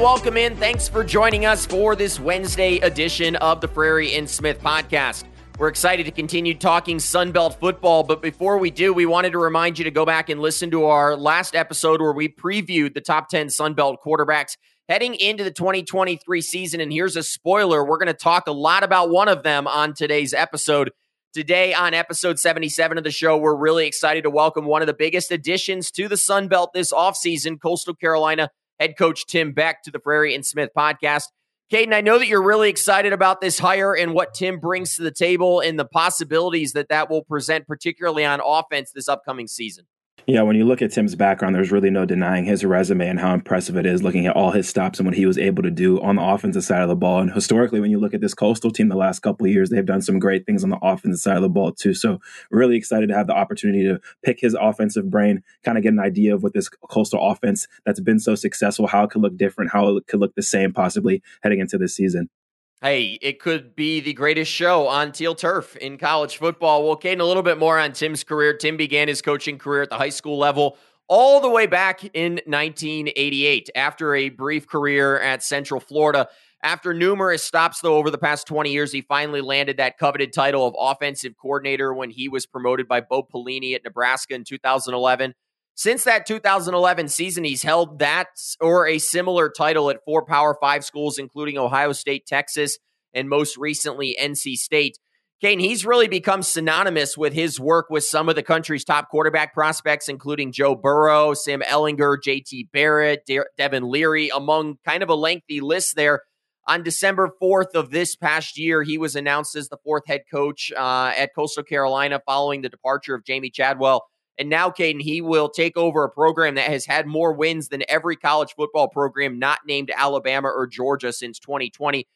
Welcome in. Thanks for joining us for this Wednesday edition of the Frary and Smith podcast. We're excited to continue talking Sunbelt football, but before we do, we wanted to remind you to go back and listen to our last episode where we previewed the top 10 Sunbelt quarterbacks heading into the 2023 season. And here's a spoiler we're going to talk a lot about one of them on today's episode. Today, on episode 77 of the show, we're really excited to welcome one of the biggest additions to the Sunbelt this offseason, Coastal Carolina head coach Tim Beck to the Frary and Smith podcast. Kaiden, I know that you're really excited about this hire and what Tim brings to the table and the possibilities that that will present, particularly on offense this upcoming season. Yeah, when you look at Tim's background, there's really no denying his resume and how impressive it is looking at all his stops and what he was able to do on the offensive side of the ball. And historically, when you look at this Coastal team the last couple of years, they've done some great things on the offensive side of the ball too. So really excited to have the opportunity to pick his offensive brain, kind of get an idea of what this Coastal offense that's been so successful, how it could look different, how it could look the same possibly heading into this season. Hey, it could be the greatest show on teal turf in college football. We'll gain a little bit more on Tim's career. Tim began his coaching career at the high school level all the way back in 1988 after a brief career at Central Florida. After numerous stops, though, over the past 20 years, he finally landed that coveted title of offensive coordinator when he was promoted by Bo Pelini at Nebraska in 2011. Since that 2011 season, he's held that or a similar title at four Power Five schools, including Ohio State, Texas, and most recently NC State. Kane, he's really become synonymous with his work with some of the country's top quarterback prospects, including Joe Burrow, Sam Ehlinger, JT Barrett, De- Devin Leary, among kind of a lengthy list there. On December 4th of this past year, he was announced as the fourth head coach uh, at Coastal Carolina following the departure of Jamey Chadwell and now, Kaiden, he will take over a program that has had more wins than every college football program not named Alabama or Georgia since 2020.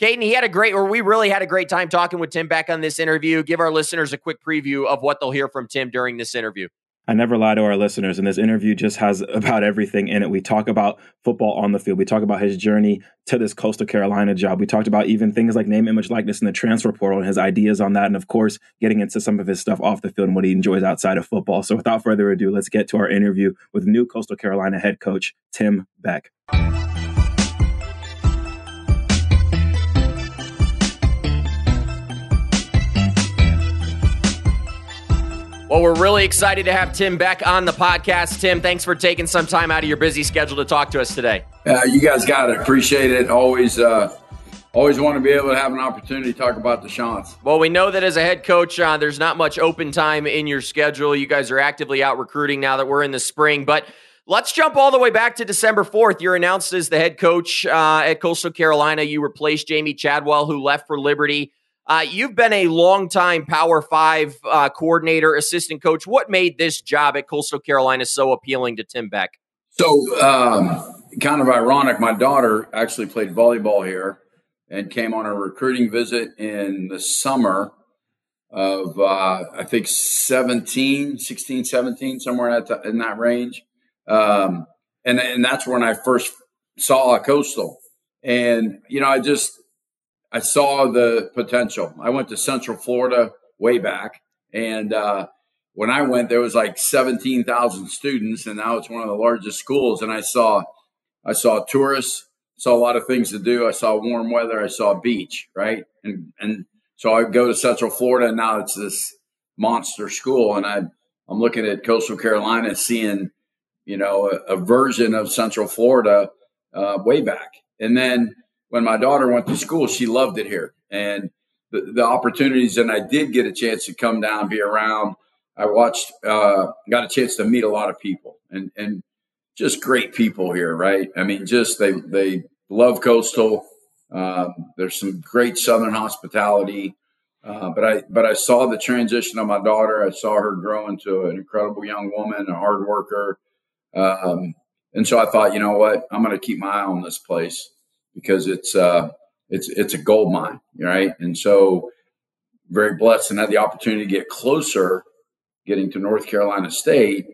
Kaiden, he had a great, or we really had a great time talking with Tim Beck on this interview. Give our listeners a quick preview of what they'll hear from Tim during this interview. I never lie to our listeners, and this interview just has about everything in it. We talk about football on the field. We talk about his journey to this Coastal Carolina job. We talked about even things like name, image, likeness in the transfer portal and his ideas on that. And of course, getting into some of his stuff off the field and what he enjoys outside of football. So without further ado, let's get to our interview with new Coastal Carolina head coach, Tim Beck. Well, we're really excited to have Tim Beck on the podcast. Tim, thanks for taking some time out of your busy schedule to talk to us today. Uh, you guys got it. Appreciate it. Always, uh, always want to be able to have an opportunity to talk about the Chants. Well, we know that as a head coach, uh, there's not much open time in your schedule. You guys are actively out recruiting now that we're in the spring, but. Let's jump all the way back to December 4th. You're announced as the head coach uh, at Coastal Carolina. You replaced Jamey Chadwell, who left for Liberty. Uh, you've been a longtime Power Five uh, coordinator, assistant coach. What made this job at Coastal Carolina so appealing to Tim Beck? So, um, kind of ironic. My daughter actually played volleyball here and came on a recruiting visit in the summer of, uh, I think, 17, 16, 17, somewhere in that, in that range. Um, and, and that's when I first saw a Coastal. And, you know, I just, I saw the potential. I went to Central Florida way back, and uh, when I went, there was like seventeen thousand students, and now it's one of the largest schools. And I saw, I saw tourists, saw a lot of things to do. I saw warm weather. I saw beach, right, and and so I go to Central Florida, and now it's this monster school, and I I'm looking at Coastal Carolina, seeing you know a, a version of Central Florida uh, way back, and then when my daughter went to school, she loved it here. And the, the opportunities, and I did get a chance to come down, be around. I watched, uh, got a chance to meet a lot of people and, and just great people here, right? I mean, just they, they love coastal. Um, there's some great Southern hospitality. Uh, but I, but I saw the transition of my daughter. I saw her grow into an incredible young woman, a hard worker. Um, and so I thought, you know what? I'm going to keep my eye on this place because it's uh, it's it's a gold mine, right? And so very blessed and had the opportunity to get closer, getting to North Carolina State,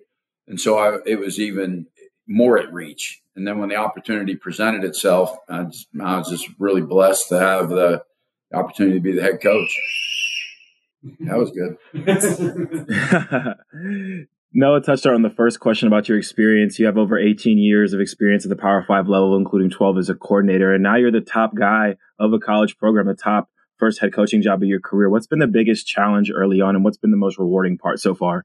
and so I, it was even more at reach. And then when the opportunity presented itself, I, just, I was just really blessed to have the opportunity to be the head coach. That was good. Noah touched on the first question about your experience. You have over 18 years of experience at the Power Five level, including 12 as a coordinator, and now you're the top guy of a college program, the top first head coaching job of your career. What's been the biggest challenge early on, and what's been the most rewarding part so far?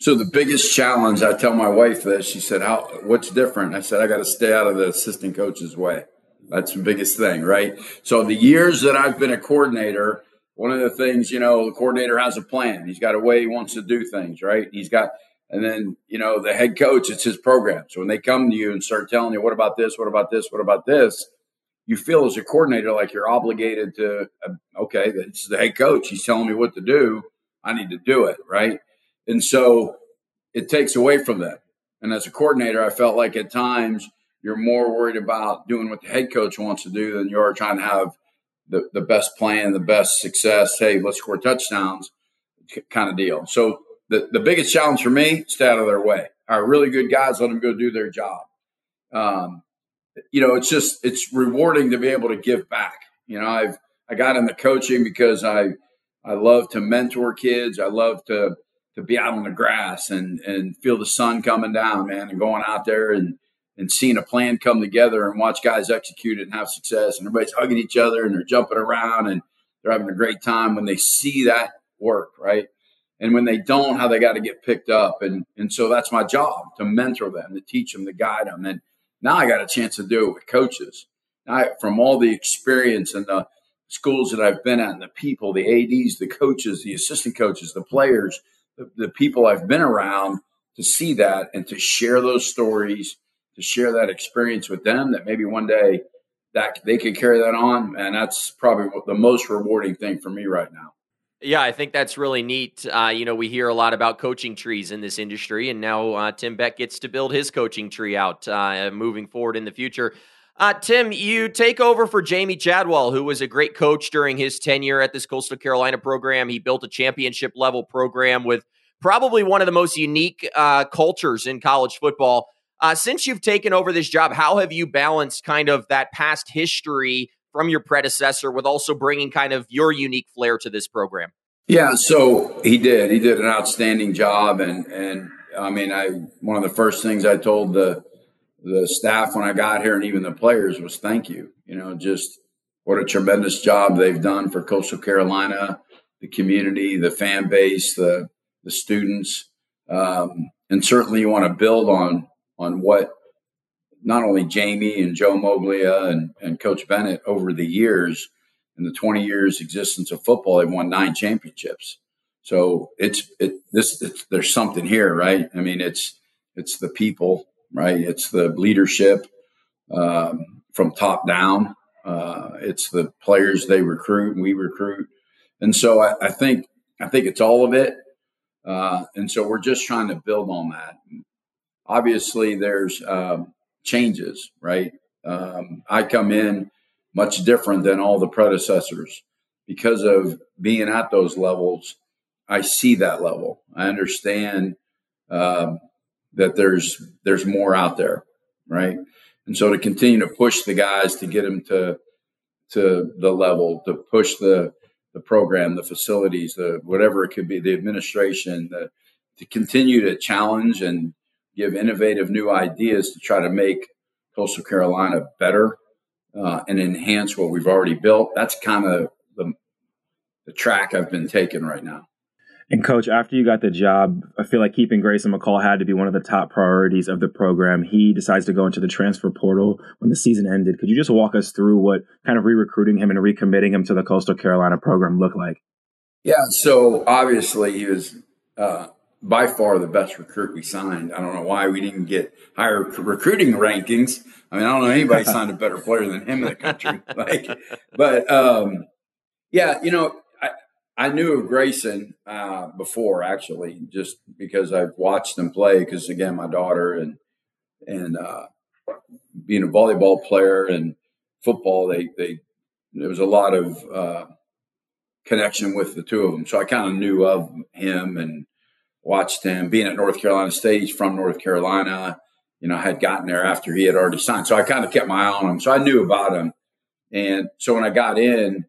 So the biggest challenge, I tell my wife this. She said, "How? What's different?" I said, "I got to stay out of the assistant coach's way. That's the biggest thing, right?" So the years that I've been a coordinator, one of the things, you know, the coordinator has a plan. He's got a way he wants to do things, right? He's got and then, you know, the head coach, it's his program. So when they come to you and start telling you, what about this? What about this? What about this? You feel as a coordinator like you're obligated to, uh, okay, this is the head coach. He's telling me what to do. I need to do it. Right. And so it takes away from that. And as a coordinator, I felt like at times you're more worried about doing what the head coach wants to do than you are trying to have the, the best plan, the best success. Hey, let's score touchdowns kind of deal. So the, the biggest challenge for me, stay out of their way. Our really good guys, let them go do their job. Um, you know, it's just it's rewarding to be able to give back. You know, I've I got into coaching because I I love to mentor kids. I love to to be out on the grass and and feel the sun coming down, man, and going out there and and seeing a plan come together and watch guys execute it and have success. And everybody's hugging each other and they're jumping around and they're having a great time when they see that work, right? And when they don't, how they got to get picked up. And and so that's my job to mentor them, to teach them, to guide them. And now I got a chance to do it with coaches. I, from all the experience and the schools that I've been at, and the people, the ads, the coaches, the assistant coaches, the players, the, the people I've been around, to see that and to share those stories, to share that experience with them. That maybe one day that they could carry that on, and that's probably the most rewarding thing for me right now. Yeah, I think that's really neat. Uh, you know, we hear a lot about coaching trees in this industry, and now uh, Tim Beck gets to build his coaching tree out uh, moving forward in the future. Uh, Tim, you take over for Jamey Chadwell, who was a great coach during his tenure at this Coastal Carolina program. He built a championship level program with probably one of the most unique uh, cultures in college football. Uh, since you've taken over this job, how have you balanced kind of that past history from your predecessor with also bringing kind of your unique flair to this program? Yeah, so he did. He did an outstanding job, and and I mean, I one of the first things I told the the staff when I got here, and even the players, was thank you. You know, just what a tremendous job they've done for Coastal Carolina, the community, the fan base, the the students, um, and certainly you want to build on on what not only Jamey and Joe Moglia and, and Coach Bennett over the years, in the 20 years existence of football, they've won nine championships. So it's it this it's, there's something here, right? I mean, it's it's the people, right? It's the leadership um, from top down. Uh, it's the players they recruit and we recruit, and so I, I think I think it's all of it. Uh, and so we're just trying to build on that. Obviously, there's um, changes, right? Um, I come in much different than all the predecessors because of being at those levels. I see that level. I understand um, that there's there's more out there, right? And so to continue to push the guys to get them to to the level, to push the the program, the facilities, the whatever it could be, the administration, the, to continue to challenge and give innovative new ideas to try to make Coastal Carolina better uh, and enhance what we've already built. That's kind of the, the track I've been taking right now. And coach, after you got the job, I feel like keeping Grayson McCall had to be one of the top priorities of the program. He decides to go into the transfer portal when the season ended. Could you just walk us through what kind of re-recruiting him and recommitting him to the Coastal Carolina program looked like? Yeah, so obviously he was uh, by far the best recruit we signed. I don't know why we didn't get higher recruiting rankings. I mean, I don't know anybody signed a better player than him in the country. Like, but um, yeah, you know, I I knew of Grayson uh, before actually, just because I've watched him play. Because again, my daughter and and uh, being a volleyball player and football, they they there was a lot of uh, connection with the two of them. So I kind of knew of him and watched him being at North Carolina State. He's from North Carolina. You know, I had gotten there after he had already signed. So I kind of kept my eye on him. So I knew about him. And so when I got in,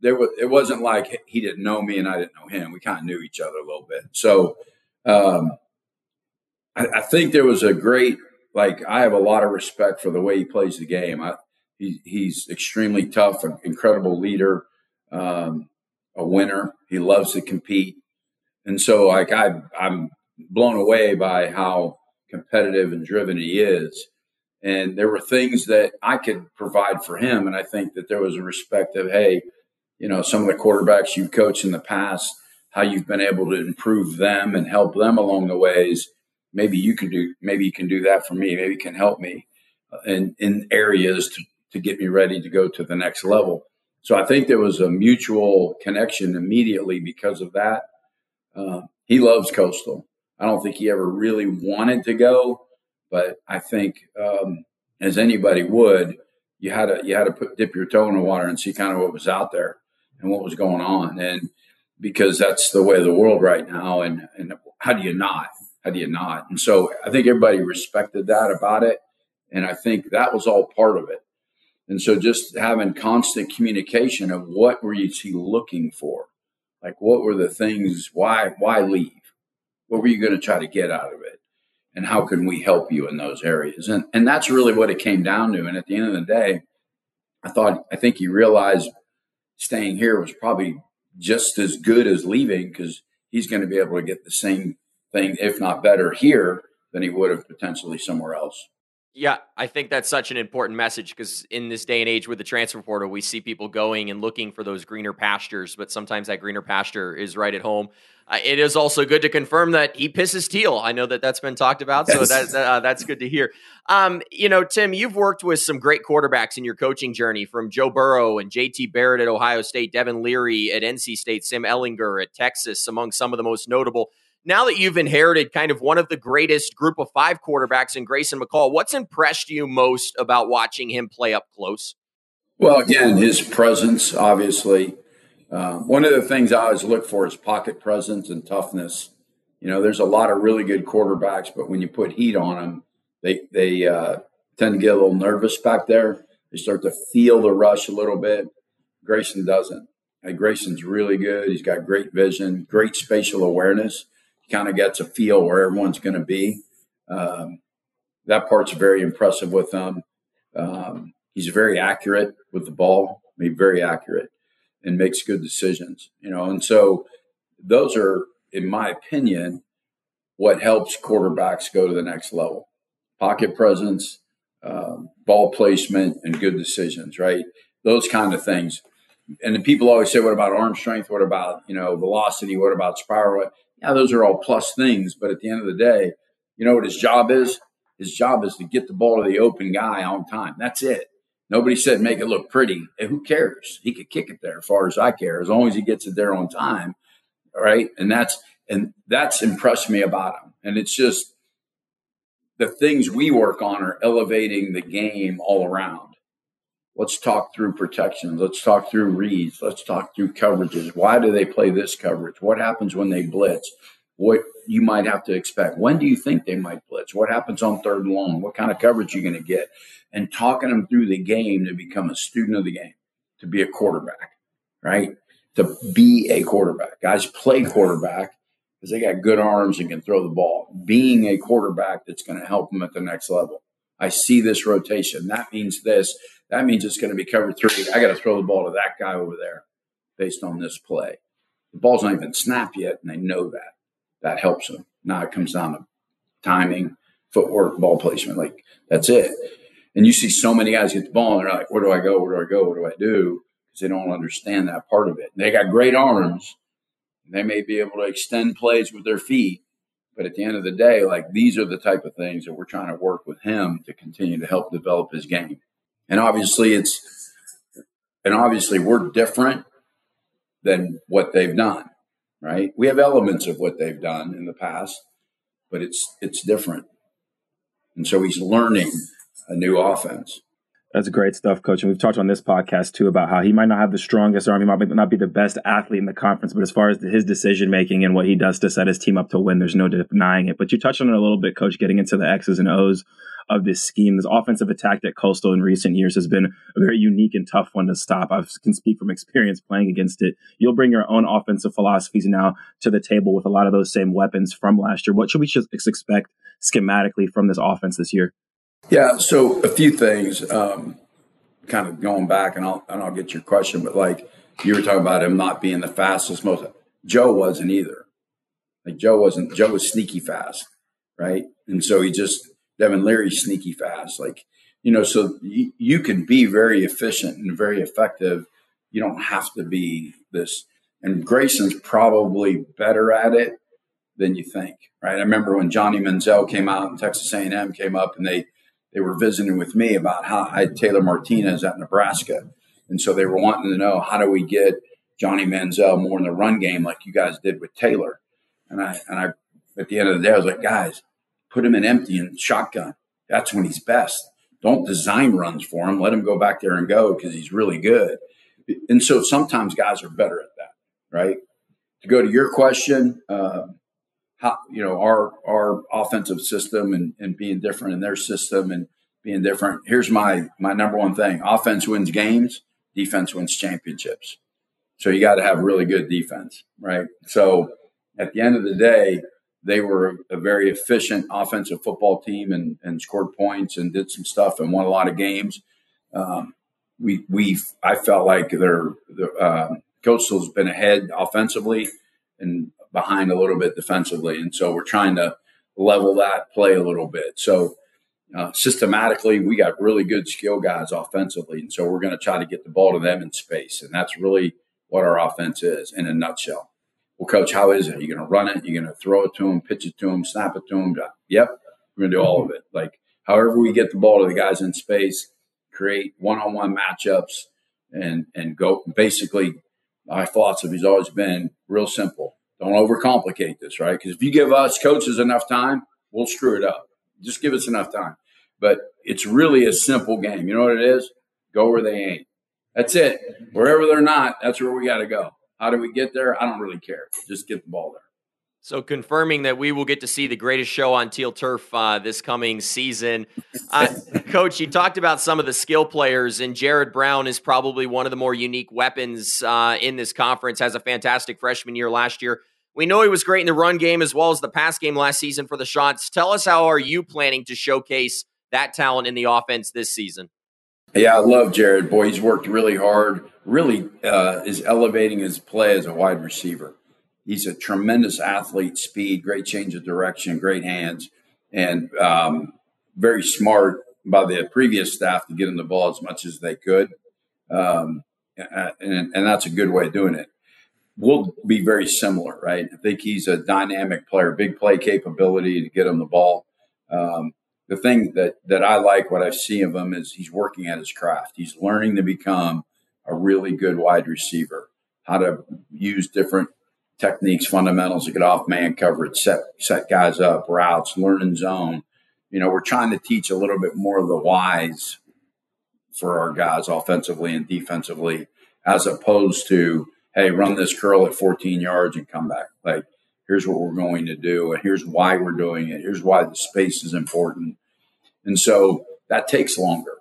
there was it wasn't like he didn't know me and I didn't know him. We kind of knew each other a little bit. So um, I, I, think there was a great like I have a lot of respect for the way he plays the game. I, he, he's extremely tough, an incredible leader, um, a winner. He loves to compete, and so like I I'm blown away by how competitive and driven he is. And there were things that I could provide for him, and I think that there was a respect of hey, you know, some of the quarterbacks you've coached in the past, how you've been able to improve them and help them along the ways. Maybe you can do maybe you can do that for me. Maybe you can help me in in areas to, to get me ready to go to the next level. So i think there was a mutual connection immediately because of that uh, he loves coastal i don't think he ever really wanted to go but i think um, as anybody would you had to you had to put dip your toe in the water and see kind of what was out there and what was going on and because that's the way of the world right now and and how do you not how do you not? And so I think everybody respected that about it. And I think that was all part of it. And so just having constant communication of what were you looking for? Like what were the things, why, why leave? What were you going to try to get out of it? And how can we help you in those areas? And and that's really what it came down to. And at the end of the day, I thought I think he realized staying here was probably just as good as leaving because he's going to be able to get the same thing, if not better, here than he would have potentially somewhere else. Yeah, I think that's such an important message because in this day and age with the transfer portal, we see people going and looking for those greener pastures, but sometimes that greener pasture is right at home. Uh, it is also good to confirm that he pisses teal. I know that that's been talked about, so yes. that, uh, that's good to hear. Um, you know, Tim, you've worked with some great quarterbacks in your coaching journey, from Joe Burrow and J.T. Barrett at Ohio State, Devin Leary at NC State, Sam Ehlinger at Texas, among some of the most notable now that you've inherited kind of one of the greatest group of five quarterbacks in Grayson McCall, what's impressed you most about watching him play up close? Well, again, his presence, obviously. Uh, one of the things I always look for is pocket presence and toughness. You know, there's a lot of really good quarterbacks, but when you put heat on them, they they uh, tend to get a little nervous back there. They start to feel the rush a little bit. Grayson doesn't. Grayson's really good. He's got great vision, great spatial awareness kind of gets a feel where everyone's going to be. Um, that part's very impressive with him. Um, he's very accurate with the ball. I mean, very accurate and makes good decisions, you know. And so those are, in my opinion, what helps quarterbacks go to the next level: pocket presence, um, ball placement, and good decisions. Right, those kind of things. And then people always say, "What about arm strength? What about you know velocity? What about spiral?" Yeah, those are all plus things. But at the end of the day, you know what his job is? His job is to get the ball to the open guy on time. That's it. Nobody said make it look pretty. Who cares? He could kick it there as far as I care, as long as he gets it there on time. Right. And that's and that's impressed me about him. And it's just the things we work on are elevating the game all around. Let's talk through protections. Let's talk through reads. Let's talk through coverages. Why do they play this coverage? What happens when they blitz? What you might have to expect. When do you think they might blitz? What happens on third and long? What kind of coverage you're you going to get? And talking them through the game to become a student of the game, to be a quarterback, right? To be a quarterback. Guys play quarterback because they got good arms and can throw the ball. Being a quarterback that's going to help them at the next level. I see this rotation. That means this. That means it's going to be covered three. I got to throw the ball to that guy over there based on this play. The ball's not even snapped yet, and they know that. That helps them. Now it comes down to timing, footwork, ball placement. Like that's it. And you see so many guys get the ball, and they're like, "Where do I go? Where do I go? What do I do?" Because they don't understand that part of it. And they got great arms. They may be able to extend plays with their feet, but at the end of the day, like these are the type of things that we're trying to work with him to continue to help develop his game. And obviously it's and obviously we're different than what they've done, right? We have elements of what they've done in the past, but it's it's different. And so he's learning a new offense. That's great stuff, coach. And we've talked on this podcast too about how he might not have the strongest arm, he might not be the best athlete in the conference, but as far as his decision making and what he does to set his team up to win, there's no denying it. But you touched on it a little bit, coach, getting into the X's and O's of this scheme. This offensive attack at Coastal in recent years has been a very unique and tough one to stop. I can speak from experience playing against it. You'll bring your own offensive philosophies now to the table with a lot of those same weapons from last year. What should we just expect schematically from this offense this year? Yeah, so a few things. Um, kind of going back, and I'll and I'll get your question, but like you were talking about him not being the fastest most. Joe wasn't either. Like Joe wasn't. Joe was sneaky fast, right? And so he just Devin Leary sneaky fast, like you know. So you, can be very efficient and very effective. You don't have to be this. And Grayson's probably better at it than you think, right? I remember when Johnny Manziel came out and Texas A&M came up and they they were visiting with me about how I had Taylor Martinez at Nebraska. And so they were wanting to know how do we get Johnny Manziel more in the run game like you guys did with Taylor. And I and I at the end of the day I was like, guys, put him in empty and shotgun. That's when he's best. Don't design runs for him. Let him go back there and go because he's really good. And so sometimes guys are better at that, right? To go to your question, uh, how you know our our offensive system and, and being different in their system and being different. Here's my my number one thing: offense wins games, defense wins championships. So you got to have really good defense, right? So at the end of the day, they were a very efficient offensive football team and, and scored points and did some stuff and won a lot of games. Um, we we I felt like their the uh, Coastal's been ahead offensively and behind a little bit defensively. And so we're trying to level that play a little bit. So uh, systematically, we got really good skill guys offensively. And so we're going to try to get the ball to them in space. And that's really what our offense is in a nutshell. Well, coach, how is it? Are you going to run it? You're going to throw it to them, pitch it to them, snap it to them? Yep. We're going to do all of it. Like, however we get the ball to the guys in space, create one-on-one matchups and, and go basically my philosophy has always been real simple don't overcomplicate this, right? Because if you give us coaches enough time, we'll screw it up. Just give us enough time. But it's really a simple game. You know what it is? Go where they ain't. That's it. Wherever they're not, that's where we got to go. How do we get there? I don't really care. Just get the ball there. So confirming that we will get to see the greatest show on teal turf uh, this coming season. Uh, Coach, you talked about some of the skill players, and Jared Brown is probably one of the more unique weapons uh, in this conference. Has a fantastic freshman year last year. We know he was great in the run game as well as the pass game last season for the Chants. Tell us how are you planning to showcase that talent in the offense this season? Yeah, I love Jared. Boy, he's worked really hard. Really uh, is elevating his play as a wide receiver he's a tremendous athlete, speed, great change of direction, great hands, and um, very smart by the previous staff to get him the ball as much as they could. Um, and, and that's a good way of doing it. We'll be very similar, right? I think he's a dynamic player, big play capability to get him the ball. Um, the thing that that I like, what I see of him, is he's working at his craft. He's learning to become a really good wide receiver, how to use different techniques, fundamentals to get off man coverage, set set guys up, routes, learning zone. You know, we're trying to teach a little bit more of the whys for our guys offensively and defensively, as opposed to, hey, run this curl at 14 yards and come back. Like, here's what we're going to do, and here's why we're doing it. Here's why the space is important. And so that takes longer,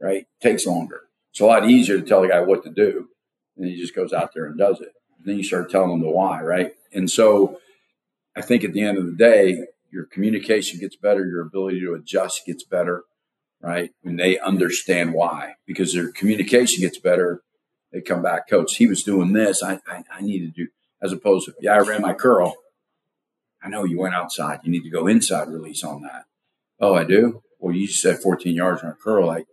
right? Takes longer. It's a lot easier to tell a guy what to do, and he just goes out there and does it then you start telling them the why, right? And so I think at the end of the day, your communication gets better, your ability to adjust gets better, right? When they understand why, because their communication gets better, they come back, coach, he was doing this. I, I, I need to do, as opposed to, yeah, I ran my curl. I know you went outside. You need to go inside release on that. Oh, I do? Well, you said 14 yards on a curl. Like,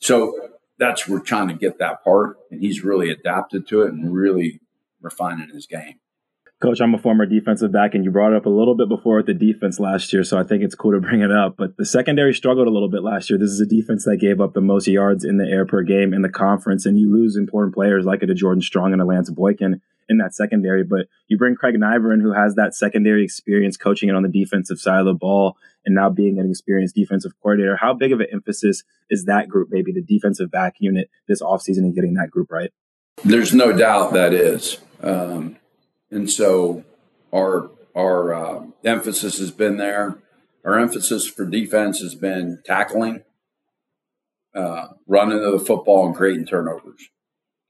so that's, we're trying to get that part. And he's really adapted to it and really refining his game. Coach, I'm a former defensive back, and you brought it up a little bit before with the defense last year, so I think it's cool to bring it up. But the secondary struggled a little bit last year. This is a defense that gave up the most yards in the air per game in the conference, and you lose important players like a Jordan Strong and a Lance Boykin in that secondary. But you bring Craig Naivarin, who has that secondary experience coaching it on the defensive side of the ball, and now being an experienced defensive coordinator. How big of an emphasis is that group, maybe the defensive back unit this offseason and getting that group right? There's no doubt that is. Um, and so our our uh, emphasis has been there. Our emphasis for defense has been tackling, uh, running to the football, and creating turnovers.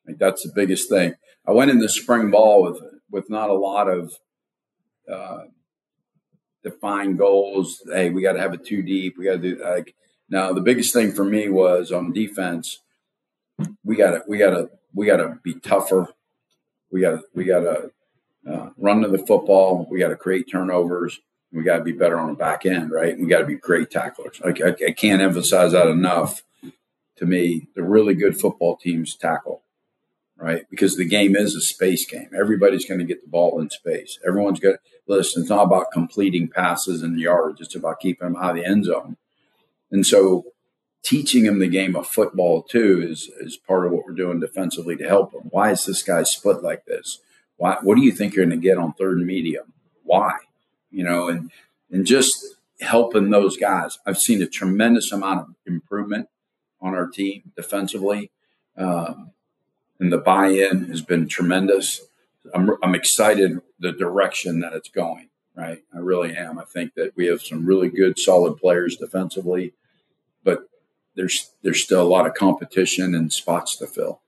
Think that's the biggest thing. I went in the spring ball with with not a lot of uh, define goals. Hey, we got to have it too deep. We got to do like now. The biggest thing for me was on defense. We got to we got to we got to be tougher. We got to we got to uh, run to the football. We got to create turnovers. We got to be better on the back end, right? We got to be great tacklers. Like I, I can't emphasize that enough. To me, the really good football teams tackle right? Because the game is a space game. Everybody's going to get the ball in space. Everyone's going to listen. It's not about completing passes and yards. It's about keeping them out of the end zone. And so teaching them the game of football too is, is part of what we're doing defensively to help them. Why is this guy split like this? Why, what do you think you're going to get on third and medium? Why? You know, and, and just helping those guys. I've seen a tremendous amount of improvement on our team defensively. Um, and the buy-in has been tremendous. I'm, I'm excited the direction that it's going. Right, I really am. I think that we have some really good, solid players defensively, but there's there's still a lot of competition and spots to fill.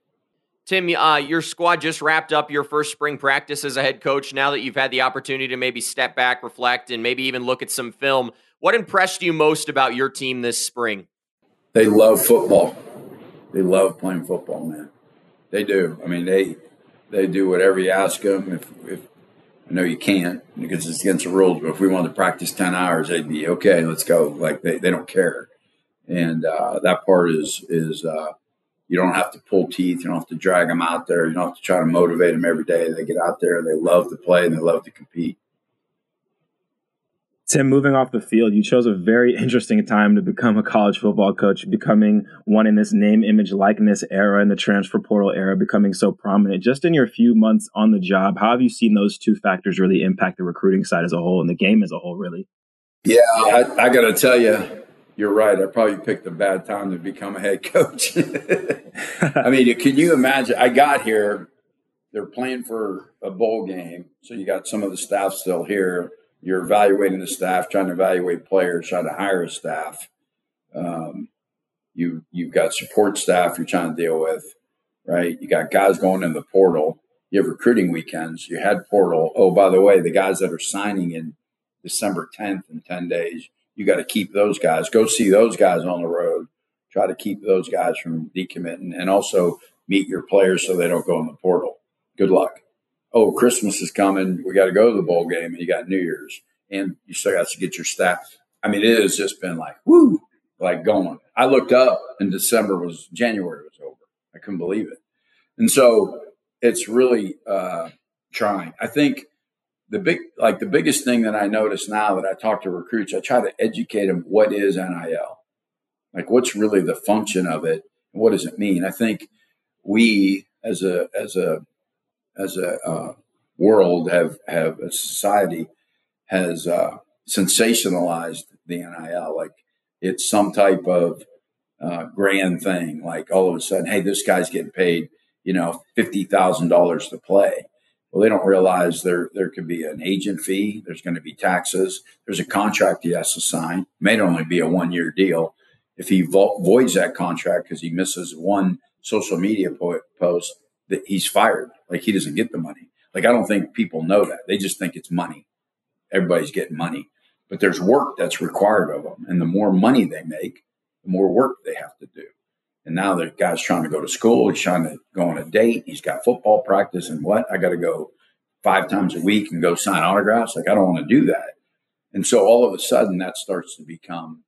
Tim, uh, your squad just wrapped up your first spring practice as a head coach. Now that you've had the opportunity to maybe step back, reflect, and maybe even look at some film, what impressed you most about your team this spring? They love football. They love playing football, man. They do. I mean, they they do whatever you ask them. If, if I know you can't because it's against the rules, but if we wanted to practice ten hours, they'd be okay. Let's go. Like they, they don't care, and uh, that part is is uh, you don't have to pull teeth. You don't have to drag them out there. You don't have to try to motivate them every day. They get out there. They love to play and they love to compete. Tim, moving off the field, you chose a very interesting time to become a college football coach, becoming one in this name, image, likeness era and the transfer portal era becoming so prominent. Just in your few months on the job, how have you seen those two factors really impact the recruiting side as a whole and the game as a whole, really? Yeah, I, I got to tell you, you're right. I probably picked a bad time to become a head coach. I mean, can you imagine? I got here, they're playing for a bowl game, so you got some of the staff still here you're evaluating the staff, trying to evaluate players, trying to hire a staff. Um, you you've got support staff you're trying to deal with, right? You got guys going in the portal. You have recruiting weekends. You had portal. Oh, by the way, the guys that are signing in December 10th in 10 days, you got to keep those guys. Go see those guys on the road. Try to keep those guys from decommitting, and also meet your players so they don't go in the portal. Good luck oh, Christmas is coming. We got to go to the bowl game, and you got New Year's, and you still got to get your staff. I mean, it has just been like woo, like going. I looked up, and December was January was over. I couldn't believe it, and so it's really uh, trying. I think the big, like the biggest thing that I notice now that I talk to recruits, I try to educate them what is NIL, like what's really the function of it, and what does it mean. I think we as a as a as a uh, world have have a society has uh, sensationalized the NIL like it's some type of uh, grand thing. Like all of a sudden, hey, this guy's getting paid, you know, fifty thousand dollars to play. Well, they don't realize there there could be an agent fee. There's going to be taxes. There's a contract he has to sign. It may only be a one year deal. If he vo- voids that contract because he misses one social media po- post, that he's fired. Like he doesn't get the money. Like I don't think people know that. They just think it's money. Everybody's getting money, but there's work that's required of them. And the more money they make, the more work they have to do. And now the guy's trying to go to school. He's trying to go on a date. He's got football practice and what? I got to go five times a week and go sign autographs. Like I don't want to do that. And so all of a sudden that starts to become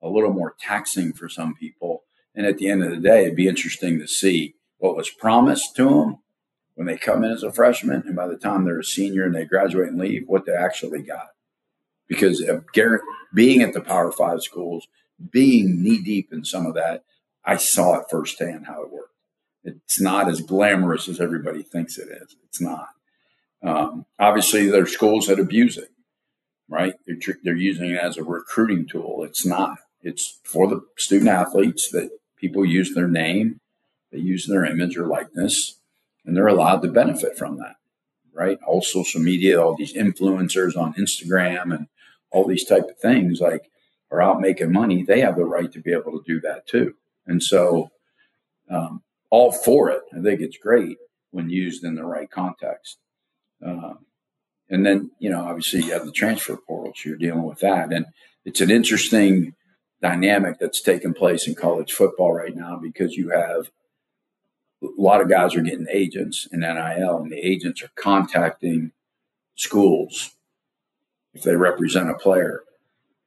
a little more taxing for some people. And at the end of the day, it'd be interesting to see what was promised to them when they come in as a freshman, and by the time they're a senior and they graduate and leave, what they actually got. Because of being at the Power Five schools, being knee deep in some of that, I saw it firsthand how it worked. It's not as glamorous as everybody thinks it is. It's not. Um, obviously, there are schools that abuse it, right? They're, they're using it as a recruiting tool. It's not. It's for the student athletes that people use their name they use their image or likeness, and they're allowed to benefit from that, right? All social media, all these influencers on Instagram and all these type of things like are out making money. They have the right to be able to do that too. And so, um, all for it. I think it's great when used in the right context. Um, and then you know obviously you have the transfer portal, so you're dealing with that, and it's an interesting dynamic that's taking place in college football right now because you have a lot of guys are getting agents in NIL, and the agents are contacting schools if they represent a player.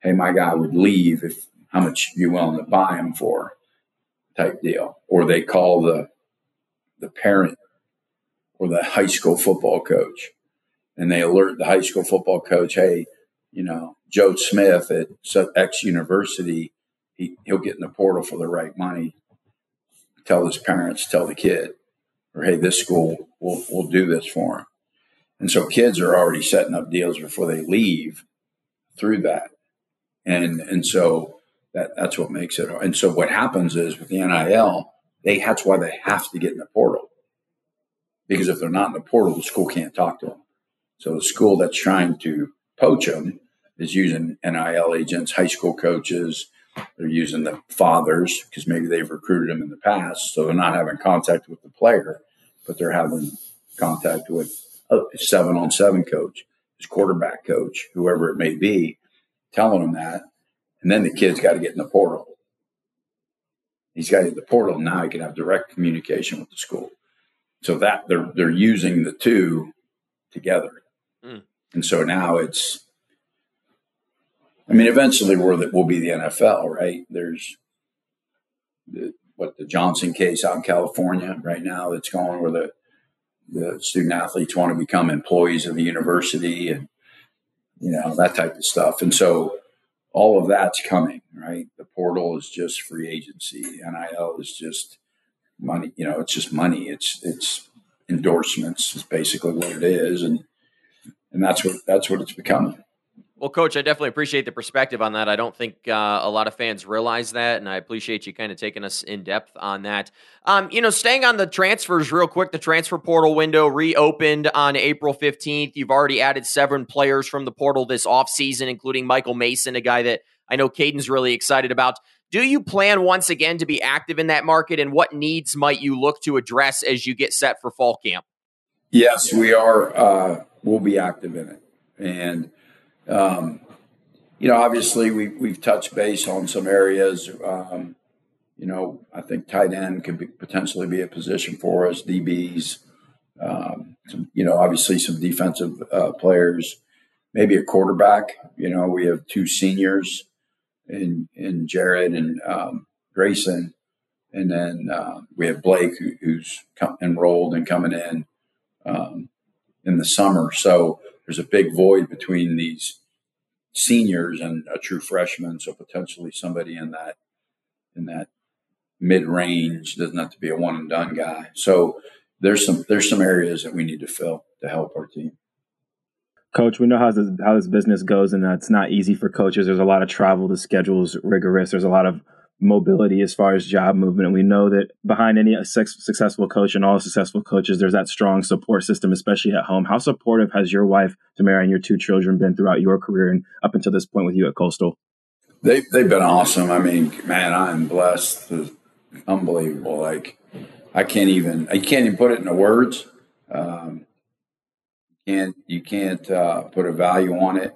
Hey, my guy would leave if how much you willing to buy him for, type deal. Or they call the the parent or the high school football coach, and they alert the high school football coach, hey, you know, Joe Smith at X university, he, he'll get in the portal for the right money. Tell his parents, tell the kid, or hey, this school will will do this for him. And so kids are already setting up deals before they leave through that. And and so that that's what makes it. And so what happens is with the NIL, they that's why they have to get in the portal. Because if they're not in the portal, the school can't talk to them. So the school that's trying to poach them is using NIL agents, high school coaches. They're using the fathers because maybe they've recruited them in the past. So they're not having contact with the player, but they're having contact with a seven on seven coach, his quarterback coach, whoever it may be, telling them that. And then the kid's got to get in the portal. He's got to get the portal. Now he can have direct communication with the school. So that they're they're using the two together. Mm. And so now it's I mean, eventually we're the, we'll be the NFL, right? There's the, what the Johnson case out in California right now that's going where the the student athletes want to become employees of the university and you know that type of stuff and so all of that's coming right? The portal is just free agency. Nil is just money you know it's just money. It's it's endorsements is basically what it is. And and that's what that's what it's becoming well, Coach, I definitely appreciate the perspective on that. I don't think uh, a lot of fans realize that, and I appreciate you kind of taking us in depth on that. Um, you know, staying on the transfers real quick, the transfer portal window reopened on April 15th. You've already added seven players from the portal this offseason, including Michael Mason, a guy that I know Kaiden's really excited about. Do you plan once again to be active in that market, and what needs might you look to address as you get set for fall camp? Yes, we are. Uh, we'll be active in it. And um, you know, obviously we we've touched base on some areas. Um, you know, I think tight end could be, potentially be a position for us. DBs, um, some, you know, obviously some defensive uh, players, maybe a quarterback. You know, we have two seniors in in Jared and um, Grayson, and then uh, we have Blake who, who's come, enrolled and coming in um, in the summer. So there's a big void between these seniors and a true freshman. So potentially somebody in that in that mid range doesn't have to be a one and done guy. So there's some there's some areas that we need to fill to help our team. Coach, we know how this, how this business goes, and it's not easy for coaches. There's a lot of travel. The schedule's rigorous. There's a lot of mobility as far as job movement. And we know that behind any successful coach and all successful coaches, there's that strong support system, especially at home. How supportive has your wife, Tamara, and your two children been throughout your career and up until this point with you at Coastal? They, they've been awesome. I mean, man, I'm blessed. It's unbelievable. Like, I can't even, I can't even put it into words. Um, can't, you can't uh, put a value on it.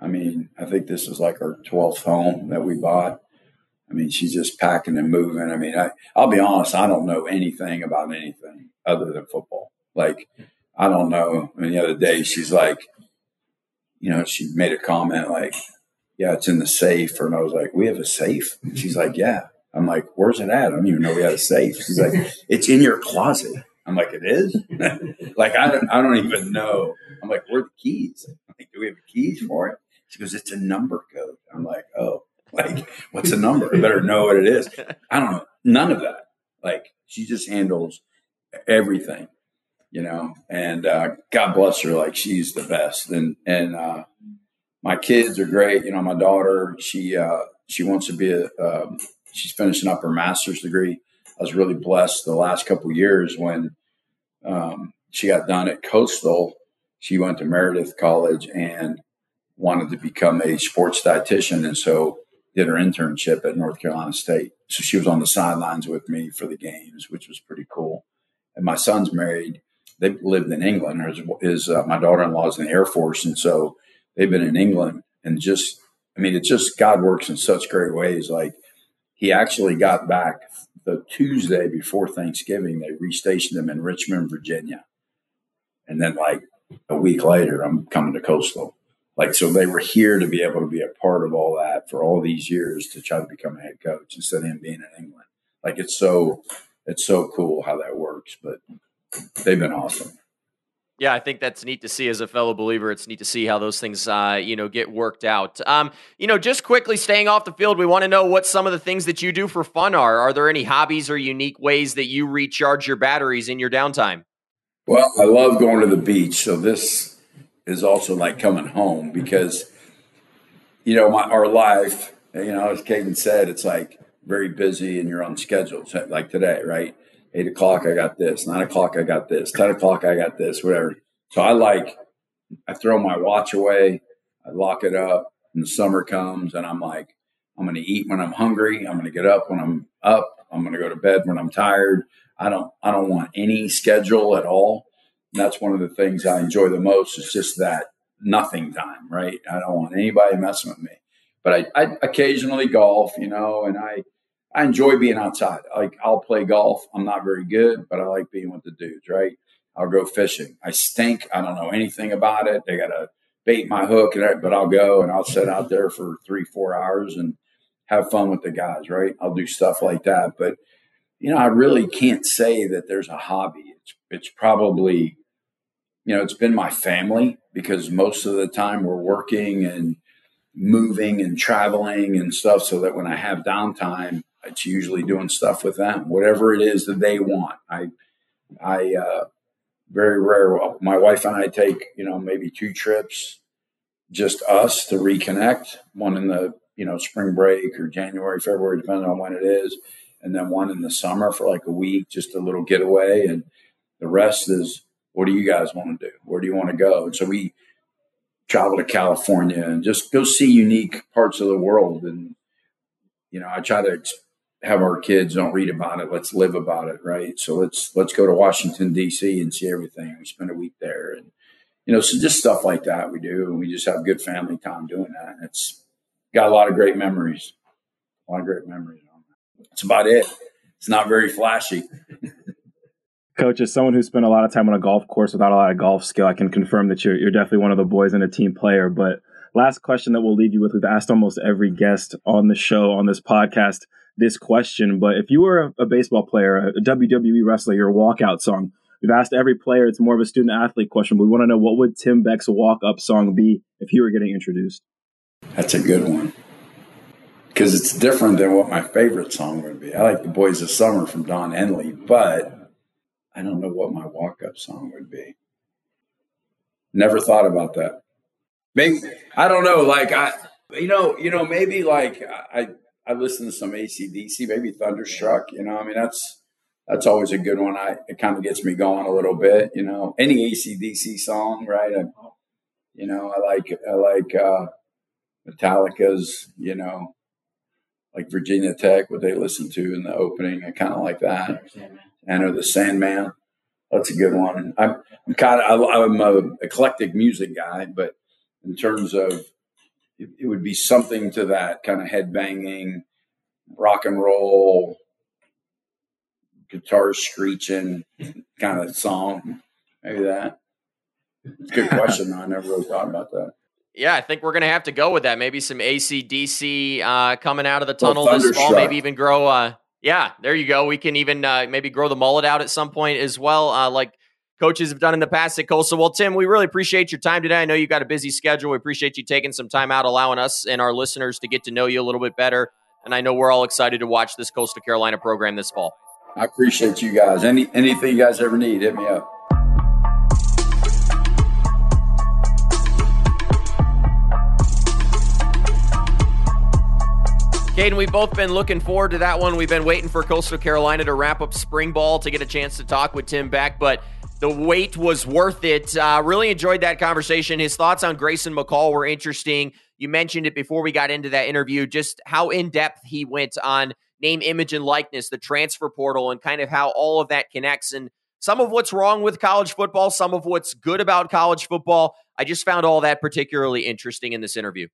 I mean, I think this is like our 12th home that we bought I mean, she's just packing and moving. I mean, I, I'll be honest, I don't know anything about anything other than football. Like, I don't know. I mean, the other day, she's like, you know, she made a comment like, yeah, it's in the safe. And I was like, we have a safe? And she's like, yeah. I'm like, where's it at? I don't even know we had a safe. She's like, it's in your closet. I'm like, it is? like, I don't, I don't even know. I'm like, where are the keys? I'm like, do we have keys for it? She goes, it's a number code. I'm like, oh. Like, what's the number? I better know what it is. I don't know. None of that. Like, she just handles everything, you know. And uh, God bless her. Like, she's the best. And and uh, my kids are great. You know, my daughter, she uh, she wants to be a. Um, she's finishing up her master's degree. I was really blessed the last couple years when um, she got done at Coastal. She went to Meredith College and wanted to become a sports dietitian, and so did her internship at North Carolina State. So she was on the sidelines with me for the games, which was pretty cool. And my son's married they lived in England. His, his uh, my daughter in law is in the Air Force, and so they've been in England. And just, I mean, it's just God works in such great ways. Like he actually got back the Tuesday before Thanksgiving. They restationed him in Richmond, Virginia, and then like a week later, I'm coming to Coastal. Like so, they were here to be able to be a part of all that for all these years to try to become a head coach instead of him being in England. Like it's so, it's so cool how that works. But they've been awesome. Yeah, I think that's neat to see as a fellow believer. It's neat to see how those things, uh, you know, get worked out. Um, you know, just quickly staying off the field, we want to know what some of the things that you do for fun are. Are there any hobbies or unique ways that you recharge your batteries in your downtime? Well, I love going to the beach, so this is also like coming home because, you know, my our life, you know, as Kaiden said, it's like very busy and you're on schedule, like today, right? eight o'clock, I got this. Nine o'clock, I got this. Ten o'clock, I got this. Whatever. So I like, I throw my watch away. I lock it up. And the summer comes, and I'm like, I'm going to eat when I'm hungry. I'm going to get up when I'm up. I'm going to go to bed when I'm tired. I don't, I don't want any schedule at all. That's one of the things I enjoy the most. Is just that nothing time, right? I don't want anybody messing with me. But I, I occasionally golf, you know, and I I enjoy being outside. Like I'll play golf. I'm not very good, but I like being with the dudes, right? I'll go fishing. I stink. I don't know anything about it. They got to bait my hook, and but I'll go and I'll sit out there for three, four hours and have fun with the guys, right? I'll do stuff like that. But you know, I really can't say that there's a hobby. It's it's probably, you know, it's been my family because most of the time we're working and moving and traveling and stuff so that when I have downtime, it's usually doing stuff with them, whatever it is that they want. I, I, uh, very rare. Well, My wife and I take, you know, maybe two trips, just us to reconnect. One in the, you know, spring break or January, February, depending on when it is, and then one in the summer for like a week, just a little getaway. And the rest is, what do you guys want to do? Where do you want to go? And so we travel to California and just go see unique parts of the world. And you know, I try to have our kids don't read about it. Let's live about it, right? So let's let's go to Washington D.C. and see everything. We spend a week there, and you know, so just stuff like that we do, and we just have good family time doing that. And it's got a lot of great memories, a lot of great memories. That's about it. It's not very flashy. Coach, as someone who spent a lot of time on a golf course without a lot of golf skill, I can confirm that you're you're definitely one of the boys and a team player. But last question that we'll leave you with: We've asked almost every guest on the show on this podcast this question, but if you were a, baseball player, a WWE wrestler, your walkout song, we've asked every player. It's more of a student athlete question, but we want to know what would Tim Beck's walk up song be if he were getting introduced? That's a good one because it's different than what my favorite song would be. I like the Boys of Summer from Don Henley, but I don't know what my walk up song would be. Never thought about that. Maybe I don't know. Like I, you know, you know, maybe like I I listen to some ACDC, maybe Thunderstruck. You know, I mean that's that's always a good one. I it kind of gets me going a little bit. You know, any ACDC song, right? I, you know, I like I like uh, Metallica's. You know, like Virginia Tech, what they listen to in the opening. I kind of like that. Enter the Sandman. That's a good one. I'm, I'm kind of I'm a eclectic music guy, but in terms of it, it would be something to that kind of headbanging, rock and roll, guitar screeching kind of song. Maybe that. Good question. I never really thought about that. Yeah, I think we're going to have to go with that. Maybe some ACDC uh, coming out of the tunnel well, this fall. Maybe even grow. Uh, yeah, there you go. We can even uh, maybe grow the mullet out at some point as well, uh, like coaches have done in the past at Coastal. Well, Tim, we really appreciate your time today. I know you got a busy schedule. We appreciate you taking some time out, allowing us and our listeners to get to know you a little bit better. And I know we're all excited to watch this Coastal Carolina program this fall. I appreciate you guys. Any anything you guys ever need, hit me up. Kaiden, we've both been looking forward to that one. We've been waiting for Coastal Carolina to wrap up spring ball to get a chance to talk with Tim Beck, but the wait was worth it. Uh, really enjoyed that conversation. His thoughts on Grayson McCall were interesting. You mentioned it before we got into that interview, just how in depth he went on name, image, and likeness, the transfer portal, and kind of how all of that connects. And some of what's wrong with college football, some of what's good about college football. I just found all that particularly interesting in this interview.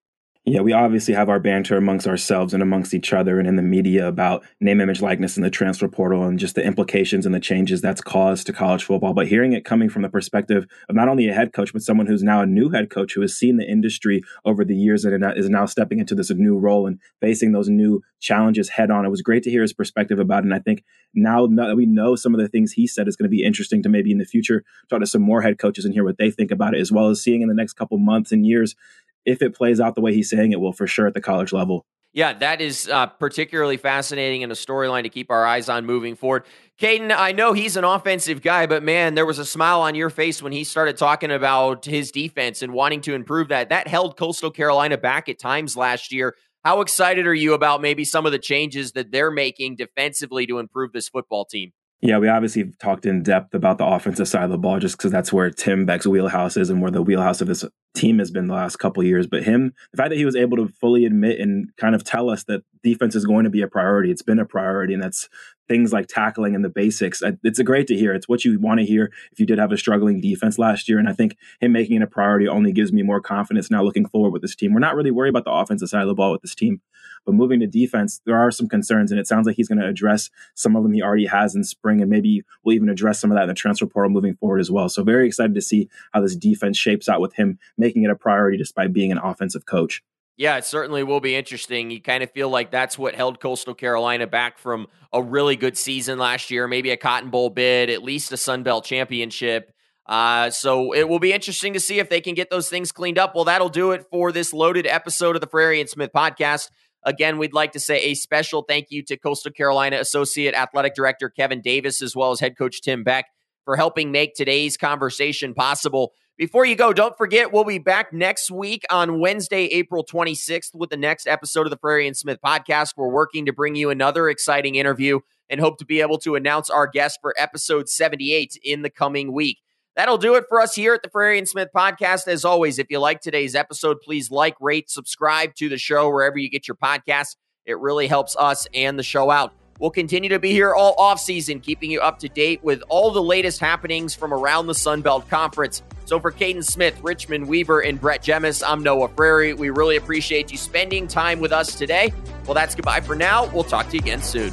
Yeah, we obviously have our banter amongst ourselves and amongst each other and in the media about name, image, likeness in the transfer portal and just the implications and the changes that's caused to college football. But hearing it coming from the perspective of not only a head coach, but someone who's now a new head coach who has seen the industry over the years and is now stepping into this new role and facing those new challenges head on. It was great to hear his perspective about it. And I think now that we know some of the things he said is going to be interesting to maybe in the future talk to some more head coaches and hear what they think about it, as well as seeing in the next couple months and years if it plays out the way he's saying it will for sure at the college level. Yeah, that is uh, particularly fascinating and a storyline to keep our eyes on moving forward. Kaiden, I know he's an offensive guy, but man, there was a smile on your face when he started talking about his defense and wanting to improve that. That held Coastal Carolina back at times last year. How excited are you about maybe some of the changes that they're making defensively to improve this football team? Yeah, we obviously talked in depth about the offensive side of the ball just because that's where Tim Beck's wheelhouse is and where the wheelhouse of this team has been the last couple years. But him, the fact that he was able to fully admit and kind of tell us that defense is going to be a priority, it's been a priority, and that's things like tackling and the basics. It's great to hear. It's what you want to hear if you did have a struggling defense last year. And I think him making it a priority only gives me more confidence now looking forward with this team. We're not really worried about the offensive side of the ball with this team. But moving to defense, there are some concerns, and it sounds like he's going to address some of them he already has in spring, and maybe we'll even address some of that in the transfer portal moving forward as well. So very excited to see how this defense shapes out with him making it a priority despite being an offensive coach. Yeah, it certainly will be interesting. You kind of feel like that's what held Coastal Carolina back from a really good season last year, maybe a Cotton Bowl bid, at least a Sun Belt championship. Uh, so it will be interesting to see if they can get those things cleaned up. Well, that'll do it for this loaded episode of the Frary and Smith podcast. Again, we'd like to say a special thank you to Coastal Carolina Associate Athletic Director Kevin Davis, as well as head coach Tim Beck, for helping make today's conversation possible. Before you go, don't forget we'll be back next week on Wednesday, April 26th, with the next episode of the Frary and Smith podcast. We're working to bring you another exciting interview and hope to be able to announce our guest for episode 78 in the coming week. That'll do it for us here at the Frary and Smith podcast. As always, if you like today's episode, please like, rate, subscribe to the show wherever you get your podcasts. It really helps us and the show out. We'll continue to be here all off season, keeping you up to date with all the latest happenings from around the Sun Belt Conference. So for Kaiden Smith, Richmond Weaver, and Brett Jemis, I'm Noah Frary. We really appreciate you spending time with us today. Well, that's goodbye for now. We'll talk to you again soon.